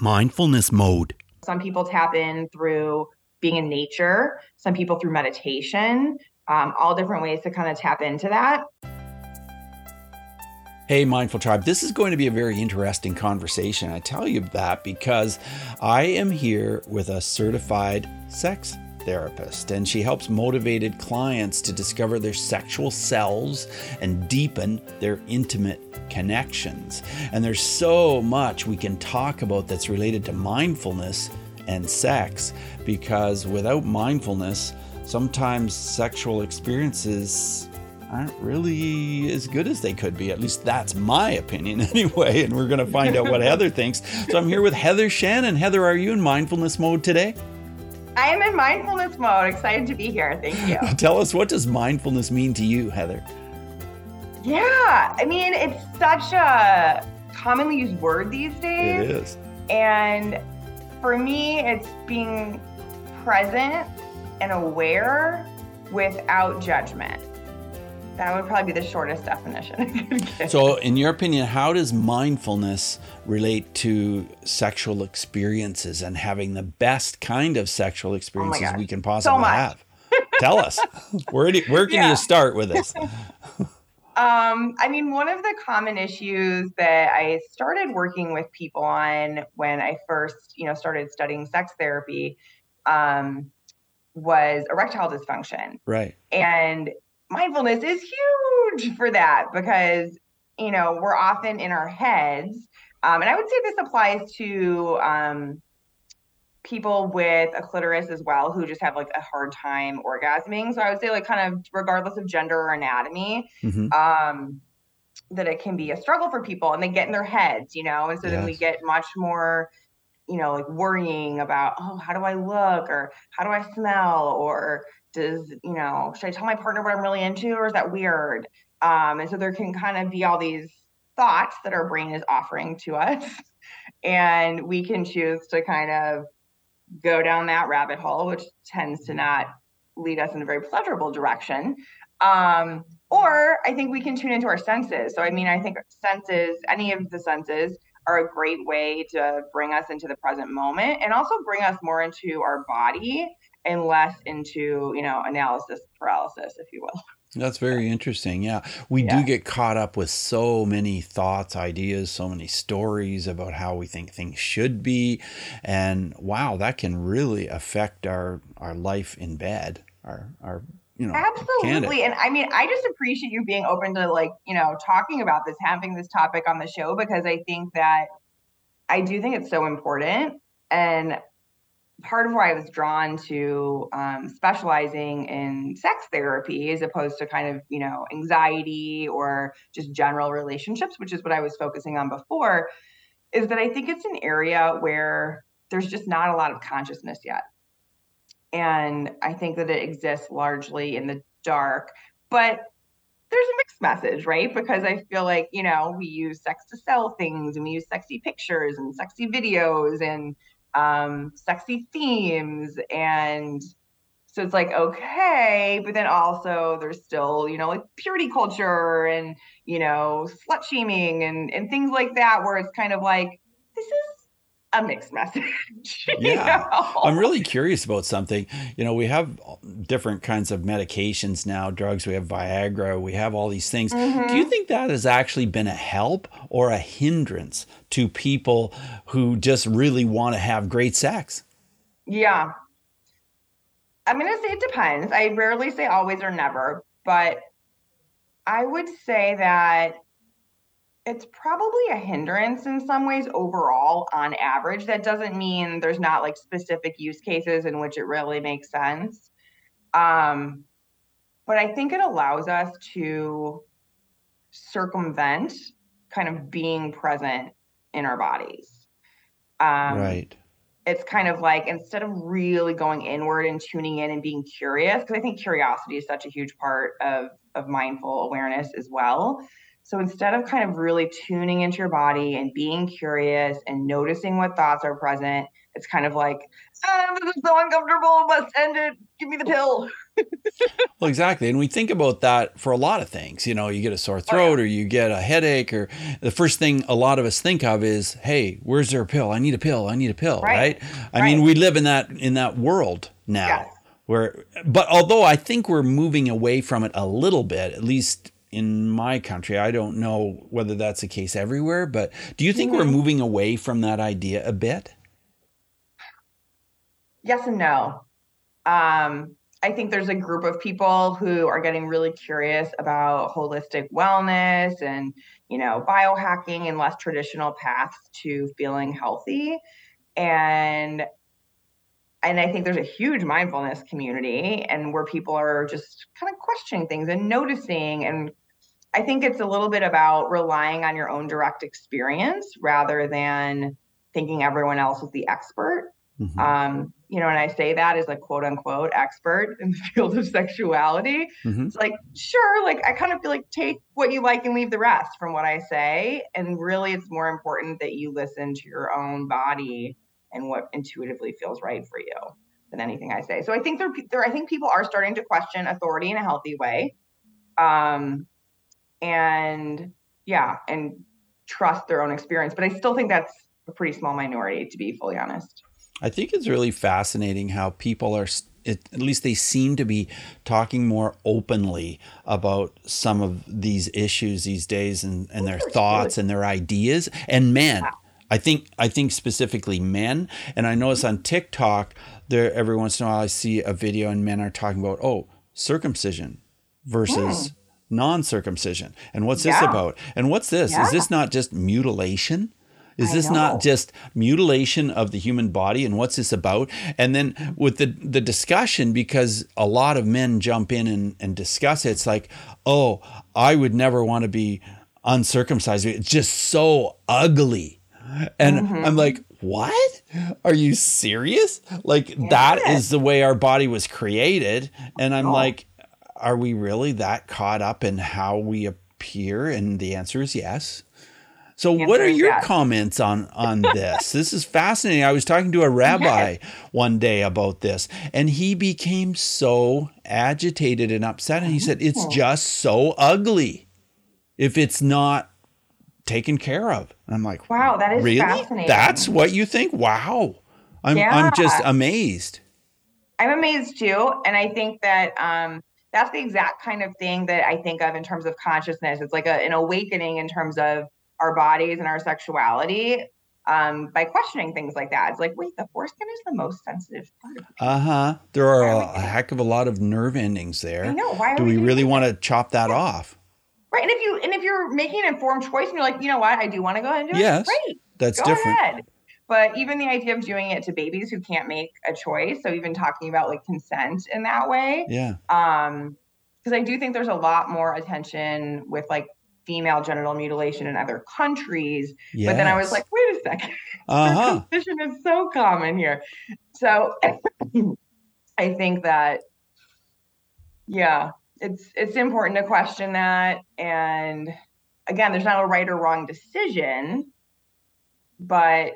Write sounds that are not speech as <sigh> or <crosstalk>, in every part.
mindfulness mode? Some people tap in through being in nature, some people through meditation, um, all different ways to kind of tap into that. Hey, Mindful Tribe, this is going to be a very interesting conversation. I tell you that because I am here with a certified sex therapist, and she helps motivated clients to discover their sexual selves and deepen their intimate connections. And there's so much we can talk about that's related to mindfulness and sex because without mindfulness, sometimes sexual experiences aren't really as good as they could be. At least that's my opinion <laughs> anyway. And we're going to find out what <laughs> Heather thinks. So I'm here with Heather Shannon. Heather, are you in mindfulness mode today? I am in mindfulness mode. Excited to be here. Thank you. <laughs> Tell us what does mindfulness mean to you, Heather? Yeah, I mean, it's such a commonly used word these days. It is. And for me, it's being present and aware without judgment. That would probably be the shortest definition. <laughs> so, in your opinion, how does mindfulness relate to sexual experiences and having the best kind of sexual experiences oh we can possibly so have? Tell us. <laughs> Where, do, where can yeah. you start with this? <laughs> Um, I mean, one of the common issues that I started working with people on when I first, you know, started studying sex therapy um, was erectile dysfunction. Right. And mindfulness is huge for that because you know we're often in our heads. Um, and i would say this applies to um, people with a clitoris as well who just have like a hard time orgasming. So i would say like kind of regardless of gender or anatomy mm-hmm. um, that it can be a struggle for people and they get in their heads you know? And so yes. then we get much more you know like worrying about oh how do i look? or how do i smell? or does you know should i tell my partner what i'm really into or is that weird? Um, and so there can kind of be all these thoughts that our brain is offering to us <laughs> and we can choose to kind of go down that rabbit hole which tends to not lead us in a very pleasurable direction. Um, or i think we can tune into our senses. So i mean i think senses any of the senses are a great way to bring us into the present moment and also bring us more into our body and less into you know analysis paralysis if you will. That's very interesting yeah. We yeah. do get caught up with so many thoughts ideas so many stories about how we think things should be. And wow that can really affect our our life in bed our our you know absolutely and i mean i just appreciate you being open to like you know talking about this having this topic on the show because i think that i do think it's so important and part of why I was drawn to um, specializing in sex therapy as opposed to kind of, you know, anxiety or just general relationships, which is what I was focusing on before, is that I think it's an area where there's just not a lot of consciousness yet. And I think that it exists largely in the dark, but there's a mixed message, right? Because I feel like, you know, we use sex to sell things and we use sexy pictures and sexy videos and um, sexy themes and so it's like okay but then also there's still you know like purity culture and you know slut shaming and and things like that where it's kind of like a mixed message. <laughs> yeah. Know? I'm really curious about something. You know, we have different kinds of medications now, drugs, we have Viagra, we have all these things. Mm-hmm. Do you mm-hmm. think that has actually been a help or a hindrance to people who just really want to have great sex? Yeah. I'm going to say it depends. I rarely say always or never, but I would say that it's probably a hindrance in some ways overall on average. That doesn't mean there's not like specific use cases in which it really makes sense. Um, but I think it allows us to circumvent kind of being present in our bodies. Um, right. It's kind of like instead of really going inward and tuning in and being curious, because I think curiosity is such a huge part of of mindful awareness as well so instead of kind of really tuning into your body and being curious and noticing what thoughts are present, it's kind of like, ah, this is so uncomfortable, must end it, give me the pill. <laughs> well, exactly. And we think about that for a lot of things. You know, you get a sore throat oh, yeah. or you get a headache, or the first thing a lot of us think of is, hey, where's there a pill? I need a pill. I need a pill. Right. right? I right. mean, we live in that in that world now. Yes. Where, but although I think we're moving away from it a little bit, at least in my country, I don't know whether that's the case everywhere, but do you think mm-hmm. we're moving away from that idea a bit? Yes and no. Um, I think there's a group of people who are getting really curious about holistic wellness and, you know, biohacking and less traditional paths to feeling healthy. And and I think there's a huge mindfulness community and where people are just kind of questioning things and noticing and I think it's a little bit about relying on your own direct experience rather than thinking everyone else is the expert. Mm-hmm. Um, you know, and I say that as a quote unquote expert in the <laughs> field of sexuality. Mm-hmm. It's like, sure, like I kind of feel like take what you like and leave the rest from what I say. And really, it's more important that you listen to your own body and what intuitively feels right for you than anything I say. So I think there, there I think people are starting to question authority in a healthy way. Um, and yeah, and trust their own experience. But I still think that's a pretty small minority, to be fully honest. I think it's really fascinating how people are, it, at least they seem to be talking more openly about some of these issues these days and, and their thoughts and their ideas. And men, I think, I think specifically men. And I notice on TikTok, there every once in a while I see a video and men are talking about, oh, circumcision versus. Mm. Non circumcision. And what's yeah. this about? And what's this? Yeah. Is this not just mutilation? Is this not just mutilation of the human body and what's this about? And then with the the discussion, because a lot of men jump in and, and discuss it, it's like, oh, I would never want to be uncircumcised. It's just so ugly. And mm-hmm. I'm like, what? Are you serious? Like yeah. that is the way our body was created. And I'm oh. like, are we really that caught up in how we appear? And the answer is yes. So, what are your comments on on <laughs> this? this is fascinating. I was talking to a rabbi one day about this, and he became so agitated and upset, and he said, "It's oh. just so ugly if it's not taken care of." And I'm like, "Wow, that is really? fascinating. That's what you think? Wow, I'm yeah. I'm just amazed." I'm amazed too, and I think that um, that's the exact kind of thing that I think of in terms of consciousness. It's like a, an awakening in terms of our bodies and our sexuality um, by questioning things like that. It's like, wait, the foreskin is the most sensitive part of Uh huh. There are a, a, heck of a lot of nerve endings there. I know. Why do we, we really want to chop that yeah. off? Right. And if you and if you're making an informed choice and you're like, you know what, I do want to go ahead and do yes, it. Great. That's go different. Ahead. But even the idea of doing it to babies who can't make a choice, so even talking about like consent in that way, yeah. Um, because I do think there's a lot more attention with like female genital mutilation in other countries. Yes. But then I was like, wait a second. <laughs> Uh-huh. Circumcision is so common here. So <coughs> I think that, yeah, it's it's important to question that. And again, there's not a right or wrong decision, but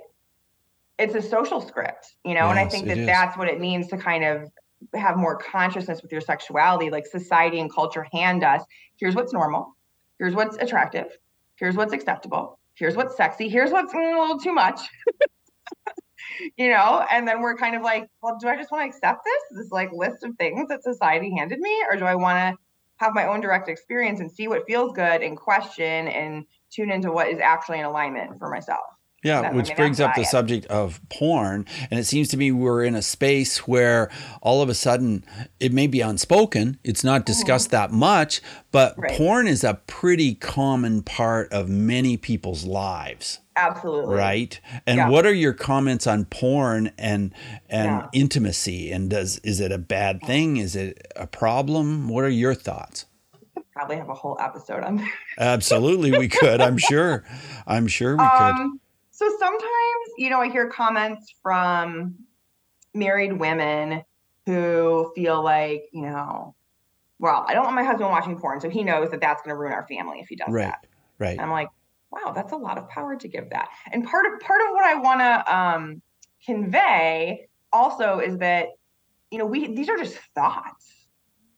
it's a social script, you know. Yes, and I think that that's what it means to kind of have more consciousness with your sexuality. Like society and culture hand us, here's what's normal here's what's attractive, here's what's acceptable, here's what's sexy, here's what's a little too much. <laughs> <laughs> you know, and then we're kind of like, well, do I just want to accept this? This like list of things that society handed me, or do I want to have my own direct experience and see what feels good and question and tune into what is actually in alignment for myself? Yeah, which I mean, brings up the subject of porn. And it seems to me we're in a space where all of a sudden it may be unspoken, it's not discussed mm-hmm. that much, but right. porn is a pretty common part of many people's lives. Absolutely. Right? And yeah. what are your comments on porn and and yeah. intimacy? And does is it a bad thing? Is it a problem? What are your thoughts? Probably have a whole episode on that. <laughs> Absolutely, we could. I'm sure. I'm sure we um, could so sometimes, you know, I hear comments from married women who feel like, you know, well, I don't want my husband watching porn, so he knows that that's going to ruin our family if he does right, that. Right. And I'm like, wow, that's a lot of power to give that. And part of part of what I want to um, convey also is that, you know, we these are just thoughts.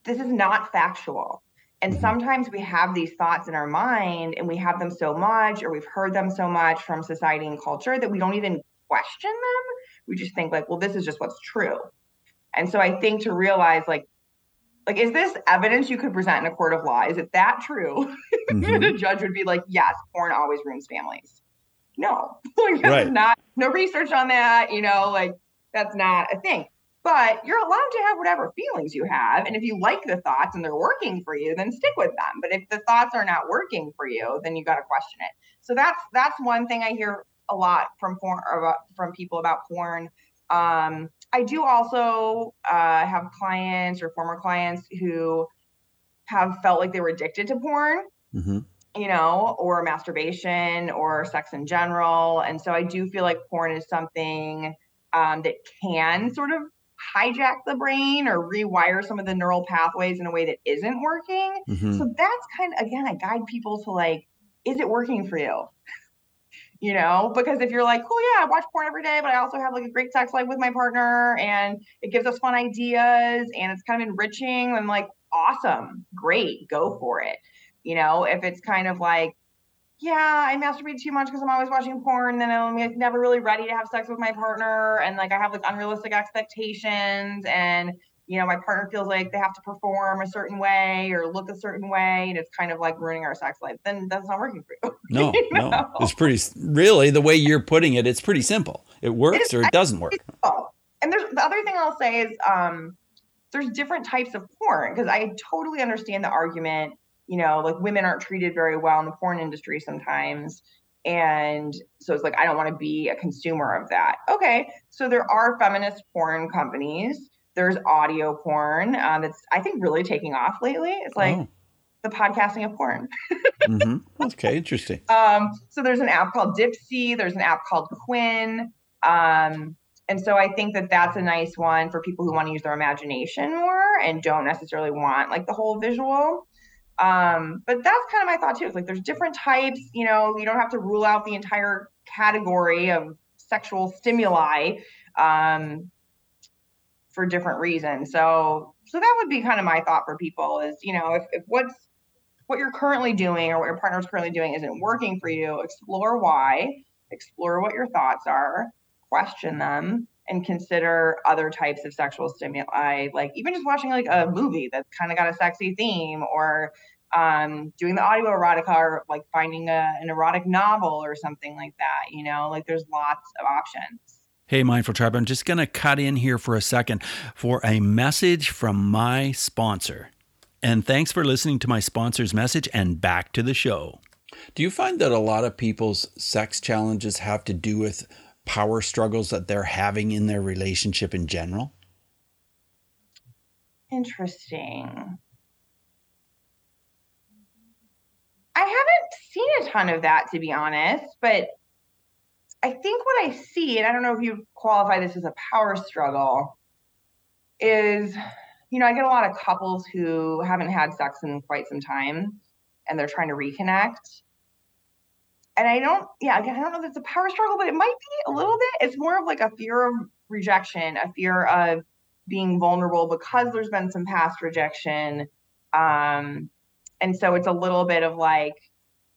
this is not factual. And mm-hmm. sometimes we have these thoughts in our mind and we have them so much, or we've heard them so much from society and culture that we don't even question them. We just think, like, well, this is just what's true. And so I think to realize, like, like is this evidence you could present in a court of law? Is it that true? <laughs> Mm-hmm. the judge would be like, yes, porn always ruins families. No, <laughs> like that's right. not no research on that. You know, like that's not a thing but you're allowed to have whatever feelings you have and if you like the thoughts and they're working for you then stick with them. But if the thoughts are not working for you then you got to question it. So that's that's one thing i hear a lot from porn from people about porn. Um, i do also uh, have clients or former clients who have felt like they were addicted to porn mm-hmm. you know or masturbation or sex in general. And so i do feel like porn is something um, that can sort of hijack the brain or rewire some of the neural pathways in a way that isn't working. Mm-hmm. So that's kind of, again, I guide people to like, is it working for you? <laughs> you know, because if you're like, oh yeah, I watch porn every day, but I also have like a great sex life with my partner and it gives us fun ideas and it's kind of enriching, I'm like, awesome, great, go for it. You know, if it's kind of like, yeah, I masturbate too much because I'm always watching porn. Then I'm like never really ready to have sex with my partner, and like I have like unrealistic expectations, and you know my partner feels like they have to perform a certain way or look a certain way, and it's kind of like ruining our sex life. Then that's not working for you. <laughs> No, you know? no, it's pretty. Really, the way you're putting it, it's pretty simple. It works it or it doesn't work. And there's the other thing I'll say is um, there's different types of porn because I totally understand the argument you know, like women aren't treated very well in the porn industry sometimes. And so it's like, I don't want to be a consumer of that. Okay. So there are feminist porn companies. There's audio porn um, that's, I think, really taking off lately. It's like oh. the podcasting of porn. <laughs> mm-hmm. Okay. Interesting. Um, so there's an app called Dipsea, there's an app called Quinn. Um, and so I think that that's a nice one for people who want to use their imagination more and don't necessarily want like the whole visual. Um, but that's kind of my thought too. It's like there's different types, you know, you don't have to rule out the entire category of sexual stimuli um, for different reasons. So so that would be kind of my thought for people is, you know, if, if what's what you're currently doing or what your partner's currently doing isn't working for you, explore why, explore what your thoughts are, question them, and consider other types of sexual stimuli, like even just watching like a movie that's kind of got a sexy theme, or um, doing the audio erotica, or like finding a, an erotic novel or something like that. You know, like there's lots of options. Hey, Mindful Tribe, I'm just going to cut in here for a second for a message from my sponsor. And thanks for listening to my sponsor's message and back to the show. Do you find that a lot of people's sex challenges have to do with power struggles that they're having in their relationship in general? Interesting. I haven't seen a ton of that to be honest, but I think what I see, and I don't know if you qualify this as a power struggle, is you know, I get a lot of couples who haven't had sex in quite some time and they're trying to reconnect and I don't, yeah, again, I don't know if it's a power struggle, but it might be a little bit. It's more of like a fear of rejection, a fear of being vulnerable because there's been some past rejection. Um, and so it's a little bit of like,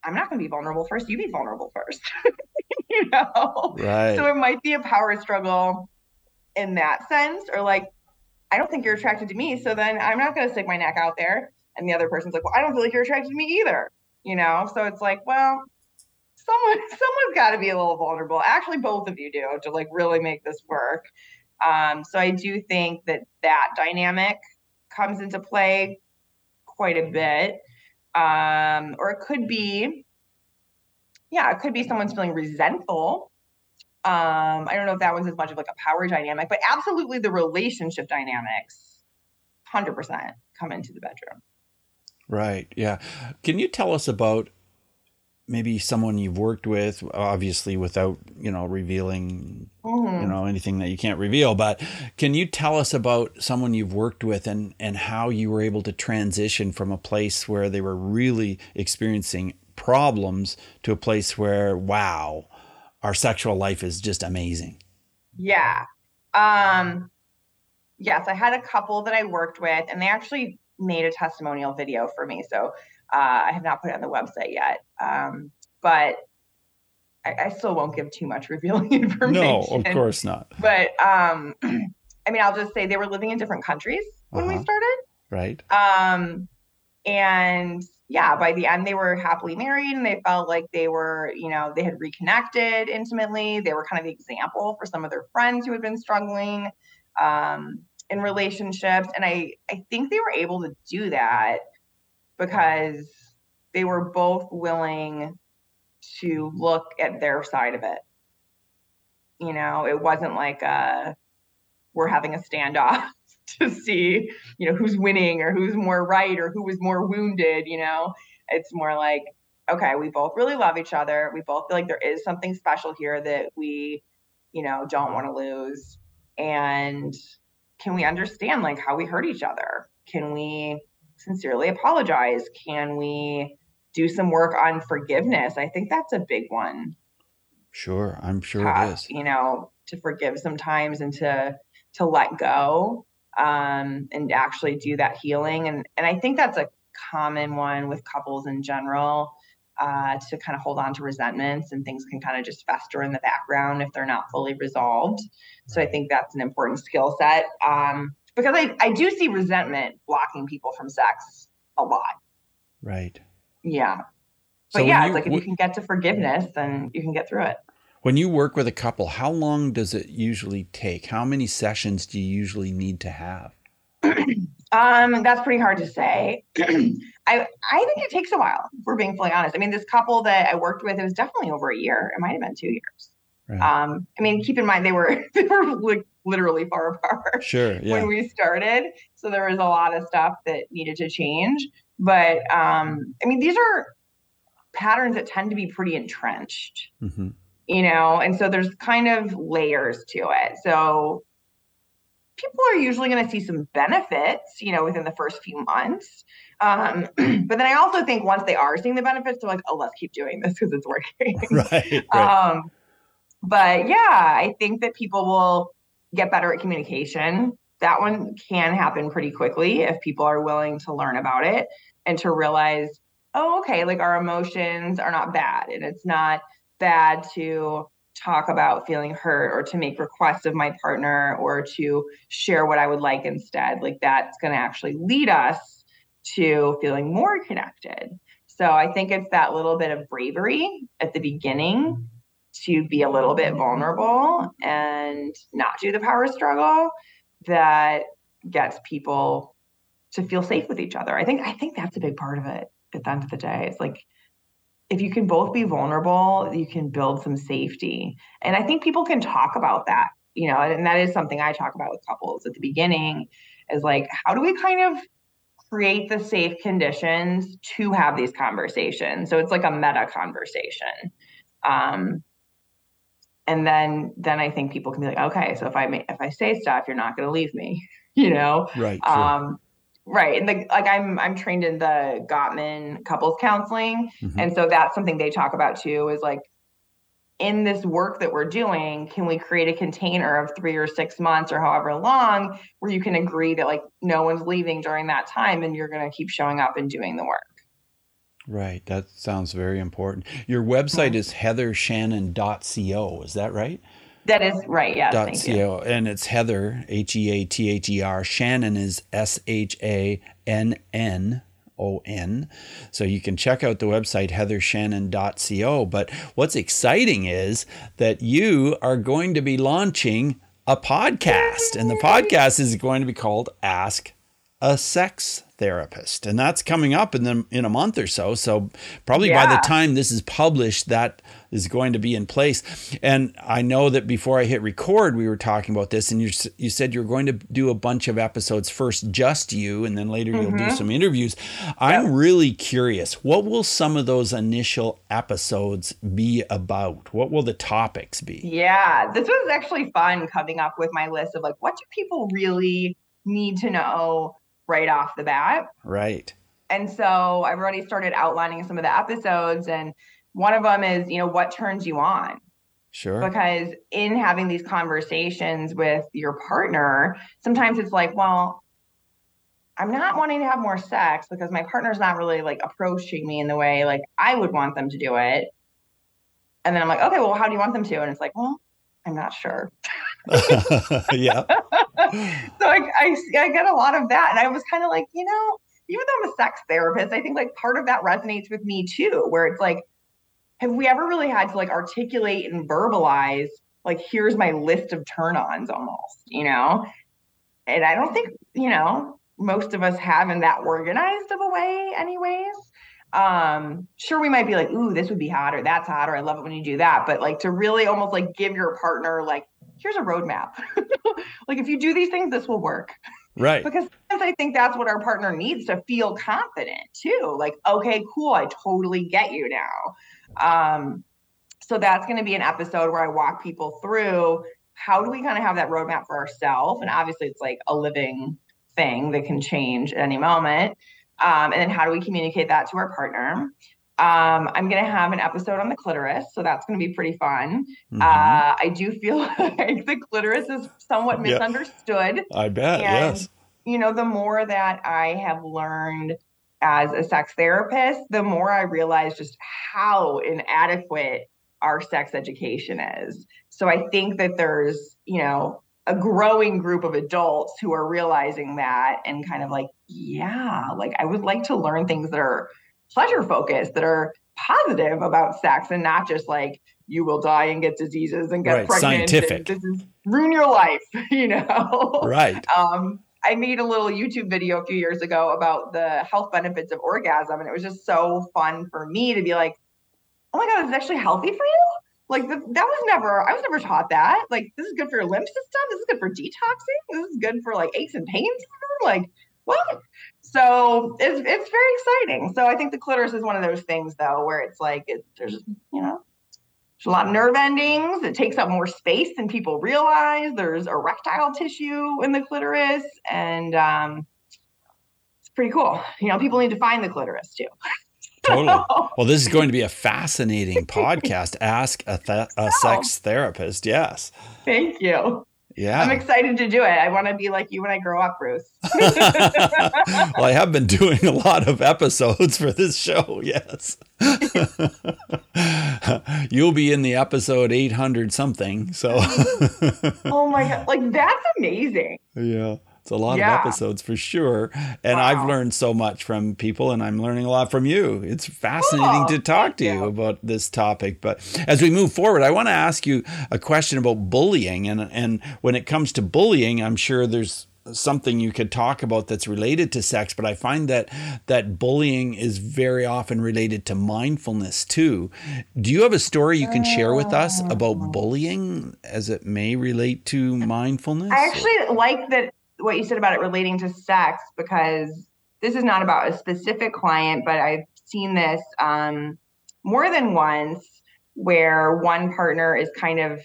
I'm not going to be vulnerable first. You be vulnerable first. <laughs> you know? Right. So it might be a power struggle in that sense, or like, I don't think you're attracted to me. So then I'm not going to stick my neck out there. And the other person's like, well, I don't feel like you're attracted to me either. You know? So it's like, well, someone <laughs> someone's got to be a little vulnerable. Actually, both of you do to like really make this work. Um, so I do think that that dynamic comes into play quite a bit, um, or it could be, yeah, it could be someone's feeling resentful. Um, I don't know if that one's as much of like a power dynamic, but absolutely the relationship dynamics, hundred percent, come into the bedroom. Right. Yeah. Can you tell us about maybe someone you've worked with obviously without you know revealing mm-hmm. you know anything that you can't reveal but can you tell us about someone you've worked with and and how you were able to transition from a place where they were really experiencing problems to a place where wow our sexual life is just amazing yeah um yes i had a couple that i worked with and they actually made a testimonial video for me. So uh, I have not put it on the website yet. Um, but I, I, still won't give too much <laughs> revealing information. No, of course not. But um, <clears throat> I mean, I'll just say they were living in different countries when uh-huh. we started. Right. Um, and yeah, by the end, they were happily married and they felt like they were, you know, they had reconnected intimately. They were kind of the example for some of their friends who had been struggling um, in relationships. And I, I think they were able to do that because they were both willing to look at their side of it. You know, it wasn't like a, uh, we're having a standoff <laughs> to see, you know, who's winning or who's more right or who was more wounded, you know. It's more like, okay, we both really love each other. We both feel like there is something special here that we, you know, don't want to lose. And can we understand like how we hurt each other? Can we sincerely apologize? Can we do some work on forgiveness? I think that's a big one. Sure, I'm sure it is. You know, to forgive sometimes and to to let go um, and actually do that healing. And and I think that's a common one with couples in general. Uh, to kind of hold on to resentments and things can kind of just fester in the background if they're not fully resolved. So I think that's an important skill set. Um, because I, I do see resentment blocking people from sex a lot. Right. Yeah. But so yeah, you, it's like if you can get to forgiveness, then you can get through it. When you work with a couple, how long does it usually take? How many sessions do you usually need to have? <clears throat> um, that's pretty hard to say. <clears throat> I I think it takes a while. If we're being fully honest. I mean, this couple that I worked with, it was definitely over a year. It might have been two years. Right. Um, I mean, keep in mind they were <laughs> they were like literally far apart. <laughs> Sure. Yeah. When we started, so there was a lot of stuff that needed to change. But um, I mean, these are patterns that tend to be pretty entrenched. Mm-hmm. You know, and so there's kind of layers to it. So people are usually going to see some benefits, you know, within the first few months. Um, <clears throat> but then I also think once they are seeing the benefits, they're like, oh, let's keep doing this because it's working. <laughs> Right. right. Um, but yeah, I think that people will get better at communication. That one can happen pretty quickly if people are willing to learn about it and to realize, oh, okay, like our emotions are not bad. And it's not bad to talk about feeling hurt or to make requests of my partner or to share what I would like instead. Like that's going to actually lead us to feeling more connected. So I think it's that little bit of bravery at the beginning to be a little bit vulnerable and not do the power struggle that gets people to feel safe with each other. I think I think that's a big part of it at the end of the day. It's like if you can both be vulnerable, you can build some safety. And I think people can talk about that, you know, and that is something I talk about with couples at the beginning is like how do we kind of create the safe conditions to have these conversations. So it's like a meta conversation. Um, and then then I think people can be like, okay, so if I may, if I say stuff, you're not going to leave me, <laughs> you know? Right. True. Um, right. And the, like I'm I'm trained in the Gottman couples counseling, mm-hmm. and so that's something they talk about too. Is like in this work that we're doing, can we create a container of three or six months or however long where you can agree that like no one's leaving during that time and you're going to keep showing up and doing the work. Right. That sounds very important. Your website is heathershannon.co. Is that right? That is right. Yeah. Dot .co. You. And it's Heather, H E A T H E R. Shannon is S H A N N O N. So you can check out the website heathershannon.co. But what's exciting is that you are going to be launching a podcast, and the podcast is going to be called Ask a Sex therapist. And that's coming up in the, in a month or so. So probably yeah. by the time this is published, that is going to be in place. And I know that before I hit record, we were talking about this, and you you said you're going to do a bunch of episodes first, just you, and then later mm-hmm. you'll do mm-hmm. some interviews. I'm really curious. What will some of those initial episodes be about? What will the topics be? Yeah, this was actually fun coming up with my list of like, what do people really need to know right off the bat. Right. And so I've already started outlining some of the episodes. And one of them is, you know, what turns you on? Sure. Because in having these conversations with your partner, sometimes it's like, well, I'm not wanting to have more sex because my partner's not really like approaching me in the way like I would want them to do it. And then I'm like, okay, well, how do you want them to? And it's like, well, I'm not sure. <laughs> <laughs> yeah. <laughs> so I, I, I get a lot of that. And I was kind of like, you know, even though I'm a sex therapist, I think like part of that resonates with me too, where it's like, have we ever really had to like articulate and verbalize, like, here's my list of turn ons almost, you know? And I don't think, you know, most of us have in that organized of a way, anyways. Um, sure, we might be like, ooh, this would be hot, or that's hot, or I love it when you do that. But like to really almost like give your partner, like, here's a roadmap. <laughs> like if you do these things, this will work. Right. Because I think that's what our partner needs to feel confident too. Like, okay, cool, I totally get you now. Um, so that's going to be an episode where I walk people through how do we kind of have that roadmap for ourselves? And obviously, it's like a living thing that can change at any moment. Um, and then how do we communicate that to our partner? Um, I'm going to have an episode on the clitoris, so that's going to be pretty fun. Mm-hmm. Uh, I do feel <laughs> like the clitoris is somewhat misunderstood. Yeah, I bet, and, yes. You know, the more that I have learned as a sex therapist, the more I realize just how inadequate our sex education is. So I think that there's, you know, a growing group of adults who are realizing that and kind of like, yeah, like I would like to learn things that are pleasure focused, that are positive about sex and not just like you will die and get diseases and get right, pregnant. Scientific. This is ruin your life, <laughs> you know? Right. Um, I made a little YouTube video a few years ago about the health benefits of orgasm, and it was just so fun for me to be like, "Oh my god, it's actually healthy for you!" Like that was never, I was never taught that. Like this is good for your lymph system. This is good for detoxing. This is good for like aches and pains. Like what? So it's it's very exciting. So I think the clitoris is one of those things though, where it's like it, there's you know there's a lot of nerve endings. It takes up more space than people realize. There's erectile tissue in the clitoris, and um, it's pretty cool. You know, people need to find the clitoris too. <laughs> totally. Well, this is going to be a fascinating podcast. Ask a, th- a <laughs> sex therapist. Yes. Thank you. Yeah. I'm excited to do it. I want to be like you when I grow up, Bruce. <laughs> <laughs> well, I have been doing a lot of episodes for this show. <laughs> Yes. You'll be in the episode 800 something. So. oh my God. Like, that's amazing. Yeah. It's a lot yeah. of episodes for sure. And wow. I've learned so much from people, and I'm learning a lot from you. It's fascinating oh, to talk to you. you about this topic. But as we move forward, I want to ask you a question about bullying. And, and when it comes to bullying, I'm sure there's something you could talk about that's related to sex but i find that that bullying is very often related to mindfulness too do you have a story you can share with us about oh. bullying as it may relate to mindfulness i actually like that what you said about it relating to sex because this is not about a specific client, but I've seen this um, more than once where one partner is kind of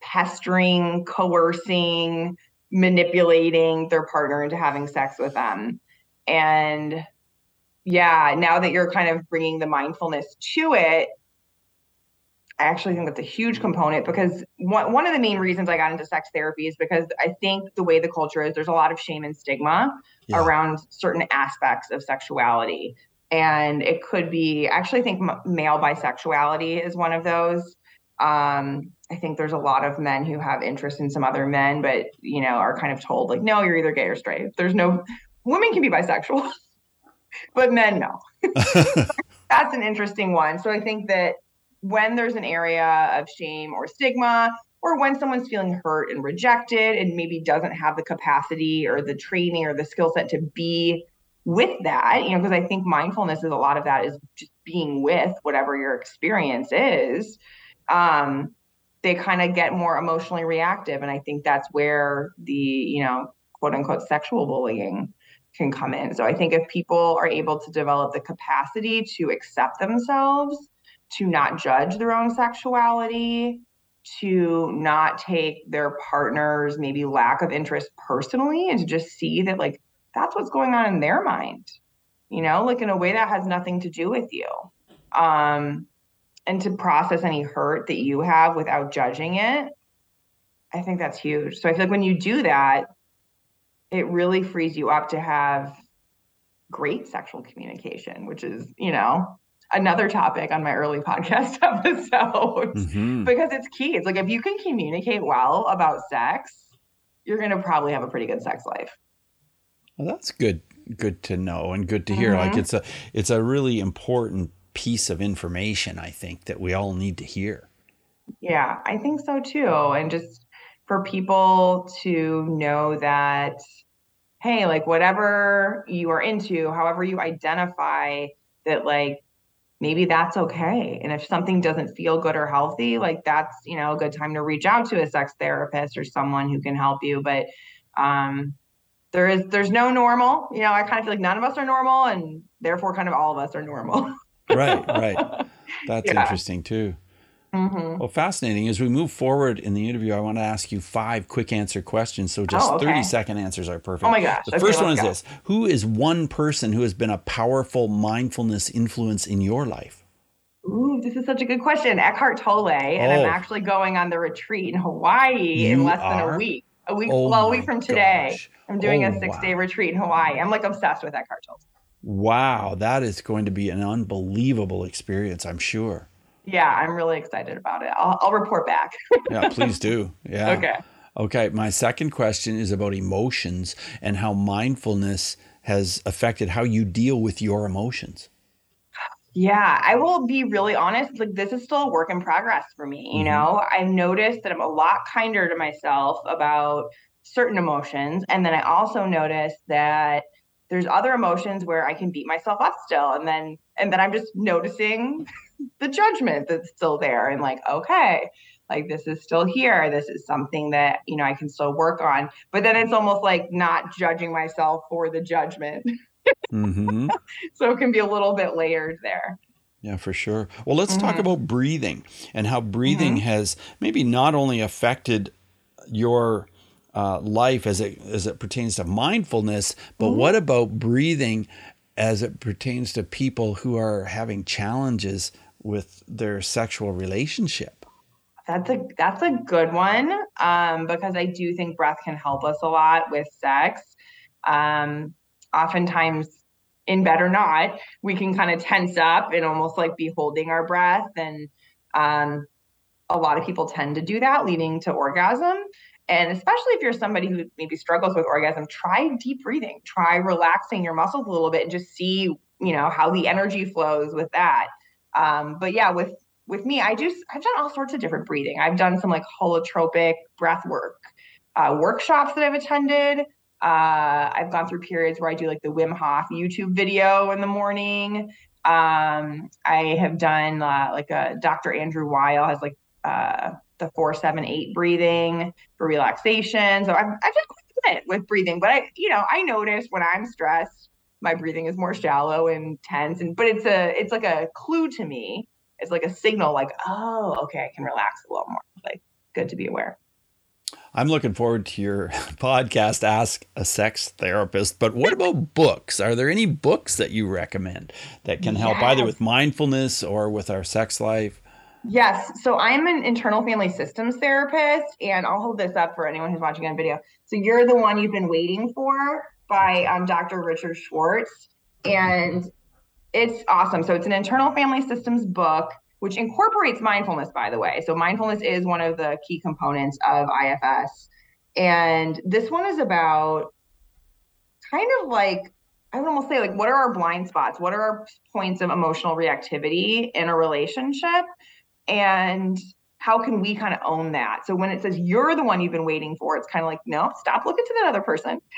pestering, coercing, manipulating their partner into having sex with them. And yeah, now that you're kind of bringing the mindfulness to it, I actually think that's a huge component because one, one of the main reasons I got into sex therapy is because I think the way the culture is, there's a lot of shame and stigma yeah. around certain aspects of sexuality. And it could be, I actually think male bisexuality is one of those. Um, I think there's a lot of men who have interest in some other men, but, you know, are kind of told, like, no, you're either gay or straight. There's no, women can be bisexual, <laughs> but men, no. <laughs> that's an interesting one. So I think that when there's an area of shame or stigma, or when someone's feeling hurt and rejected and maybe doesn't have the capacity or the training or the skill set to be with that, you know, because I think mindfulness is a lot of that is just being with whatever your experience is. Um, they kind of get more emotionally reactive. And I think that's where the, you know, quote unquote sexual bullying can come in. So I think if people are able to develop the capacity to accept themselves to not judge their own sexuality, to not take their partner's maybe lack of interest personally, and to just see that, like, that's what's going on in their mind, you know, like in a way that has nothing to do with you. Um, and to process any hurt that you have without judging it, I think that's huge. So I feel like when you do that, it really frees you up to have great sexual communication, which is, you know, another topic on my early <laughs> podcast episodes mm-hmm. because it's key. It's like if you can communicate well about sex, you're going to probably have a pretty good sex life. Well, that's good good to know and good to hear. Mm-hmm. Like it's a it's a really important piece of information I think that we all need to hear. Yeah, I think so too. And just for people to know that hey, like whatever you are into, however you identify that like maybe that's okay. And if something doesn't feel good or healthy, like that's, you know, a good time to reach out to a sex therapist or someone who can help you. But um there is there's no normal. You know, I kind of feel like none of us are normal and therefore kind of all of us are normal. right, right. <laughs> That's yeah. interesting too. Mm-hmm. Well, fascinating. As we move forward in the interview, I want to ask you five quick answer questions. So just oh, okay. 30 second answers are perfect. Oh my gosh. The okay, first one is go. this Who is one person who has been a powerful mindfulness influence in your life? Ooh, this is such a good question. Eckhart Tolle. And oh. I'm actually going on the retreat in Hawaii you in less are? than a week. A week, oh well, a week from today. Gosh. I'm doing oh, a six wow. day retreat in Hawaii. I'm like obsessed with Eckhart Tolle. Wow, that is going to be an unbelievable experience, I'm sure yeah, I'm really excited about it. I'll, I'll report back. <laughs> yeah, please do. Yeah. Okay. Okay. My second question is about emotions and how mindfulness has affected how you deal with your emotions. Yeah, I will be really honest. Like, this is still a work in progress for me. You mm-hmm. know, I've noticed that I'm a lot kinder to myself about certain emotions. And then I also noticed that there's other emotions where I can beat myself up still. And then, and then I'm just noticing the judgment that's still there and like okay like this is still here this is something that you know i can still work on but then it's almost like not judging myself for the judgment mm-hmm. <laughs> so it can be a little bit layered there yeah, for sure. Well, let's mm-hmm. talk about breathing and how breathing mm-hmm. has maybe not only affected your uh, life as it as it pertains to mindfulness, but mm-hmm. what about breathing as it pertains to people who are having challenges with their sexual relationship? That's a that's a good one um, because I do think breath can help us a lot with sex. Um, oftentimes, in bed or not, we can kind of tense up and almost like be holding our breath, and um, a lot of people tend to do that, leading to orgasm. And especially if you're somebody who maybe struggles with orgasm, try deep breathing. Try relaxing your muscles a little bit and just see, you know, how the energy flows with that. Um, but yeah, with with me, I just I've done all sorts of different breathing. I've done some like holotropic breath work uh, workshops that I've attended. Uh, I've gone through periods where I do like the Wim Hof YouTube video in the morning. Um, I have done uh, like a Dr. Andrew Weil has like uh, the four, seven, eight breathing for relaxation. So I've, I've done quite a bit with breathing, but I, you know, I notice when I'm stressed, my breathing is more shallow and tense and but it's a it's like a clue to me it's like a signal like oh okay i can relax a little more like good to be aware i'm looking forward to your <laughs> podcast ask a sex therapist but what about books are there any books that you recommend that can help yes. either with mindfulness or with our sex life Yes. So I'm an internal family systems therapist, and I'll hold this up for anyone who's watching on video. So you're the one you've been waiting for by um, Dr. Richard Schwartz. And it's awesome. So it's an internal family systems book, which incorporates mindfulness, by the way. So mindfulness is one of the key components of IFS. And this one is about kind of like, I would almost say, like, what are our blind spots? What are our points of emotional reactivity in a relationship? And how can we kind of own that? So when it says you're the one you've been waiting for, it's kind of like, no, stop looking to that other person. <laughs>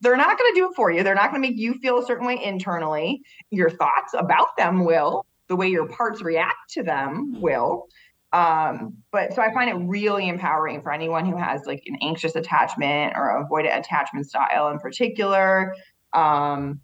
they're not going to do it for you. They're not going to make you feel a certain way internally. Your thoughts about them will, the way your parts react to them will. Um, but so I find it really empowering for anyone who has like an anxious attachment or avoidant attachment style in particular. Um,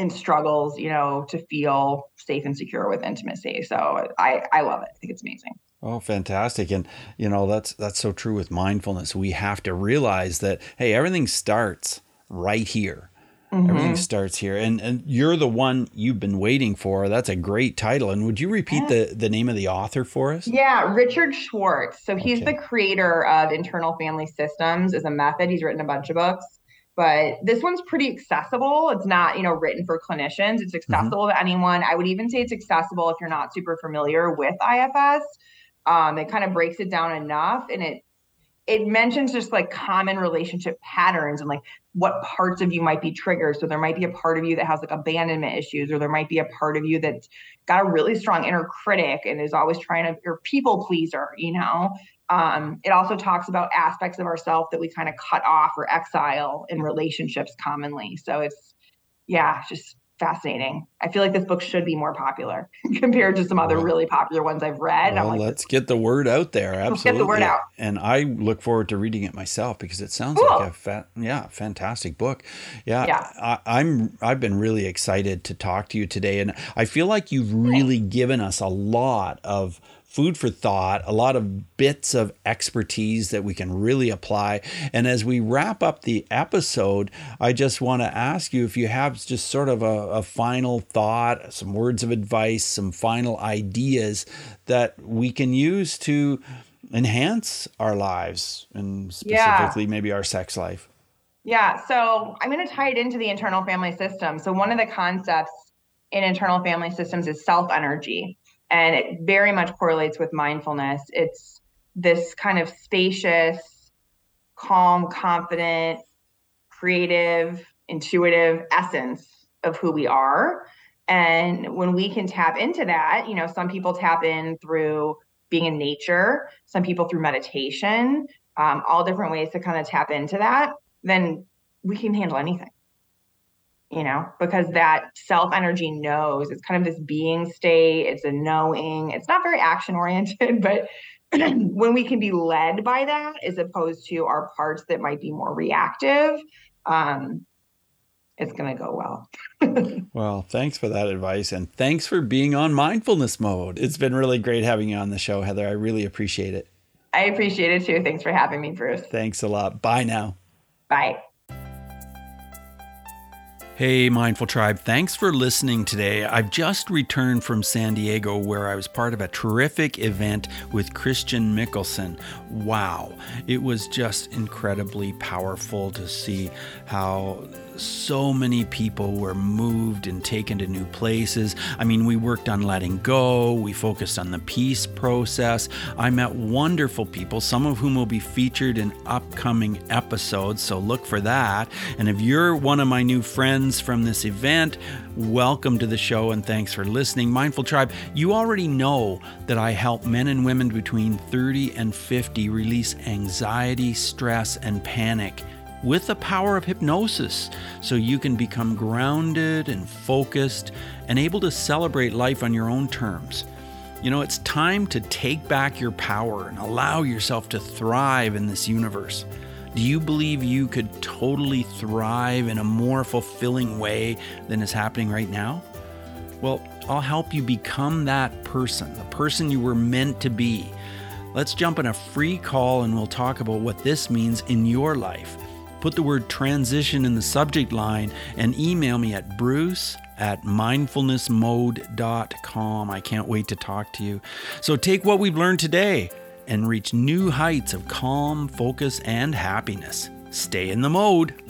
and struggles, you know, to feel safe and secure with intimacy. So I, I love it. I think it's amazing. Oh, fantastic. And you know, that's that's so true with mindfulness. We have to realize that hey, everything starts right here. Mm-hmm. Everything starts here. And and you're the one you've been waiting for. That's a great title. And would you repeat yeah. the, the name of the author for us? Yeah, Richard Schwartz. So he's okay. the creator of internal family systems as a method. He's written a bunch of books. but this one's pretty accessible. It's not, you know, written for clinicians. It's mm-hmm. accessible mm-hmm. to anyone. I would even say it's accessible if you're not super familiar with IFS. Um, it kind of breaks it down enough and it it mentions just like common relationship patterns and like what parts of you might be triggered. So there might be a part of you that has like abandonment issues, or there might be a part of you that's got a really strong inner critic and is always trying to or people pleaser, you know. Um, it also talks about aspects of ourselves that we kind of cut off or exile in relationships commonly. So it's yeah, just fascinating. I feel like this book should be more popular <laughs> compared to some other well, really popular ones I've read. Well, like, let's get the word out there. Absolutely. Let's get the word out. And I look forward to reading it myself because it sounds cool. like a fa- yeah, fantastic book. Yeah. yeah. I, am I've been really excited to talk to you today and I feel like you've really given us a lot of food for thought, a lot of bits of expertise that we can really apply. And as we wrap up the episode, I just want to ask you if you have just sort of a, a final thought, some words of advice, some final ideas that we can use to enhance our lives and specifically yeah. maybe our sex life. Yeah, so I'm going to tie it into the internal family system. So, one of the concepts in internal family systems is self energy and it very much correlates with mindfulness. It's this kind of spacious, calm, confident, creative, intuitive essence of who we are. And when we can tap into that, you know, some people tap in through being in nature, some people through meditation, um, all different ways to kind of tap into that, then we can handle anything you know, because that self energy knows it's kind of this being state, it's a knowing, it's not very action oriented, <laughs> but <clears throat> when we can be led by that as opposed to our parts that might be more reactive, um, it's going to go well. <laughs> well, thanks for that advice. And thanks for being on mindfulness mode. It's been really great having you on the show, Heather. I really appreciate it. I appreciate it too. Thanks for having me, Bruce. Thanks a lot. Bye now. Bye. Hey, Mindful Tribe, thanks for listening today. I've just returned from San Diego where I was part of a terrific event with Christian Mickelsen. Wow, it was just incredibly powerful to see how so many people were moved and taken to new places. I mean, we worked on letting go, we focused on the peace process. I met wonderful people, some of whom will be featured in upcoming episodes, so look for that. And if you're one of my new friends from this event, welcome to the show and thanks for listening. Mindful Tribe, you already know that I help men and women between 30 and 50 release anxiety, stress, and panic with the power of hypnosis so you can become grounded and focused and able to celebrate life on your own terms. You know, it's time to take back your power and allow yourself to thrive in this universe. Do you believe you could totally thrive in a more fulfilling way than is happening right now? Well, I'll help you become that person, the person you were meant to be. Let's jump on a free call and we'll talk about what this means in your life. Put the word transition in the subject line and email me at bruce at mindfulnessmode.com. I can't wait to talk to you. So take what we've learned today and reach new heights of calm, focus, and happiness. Stay in the mode.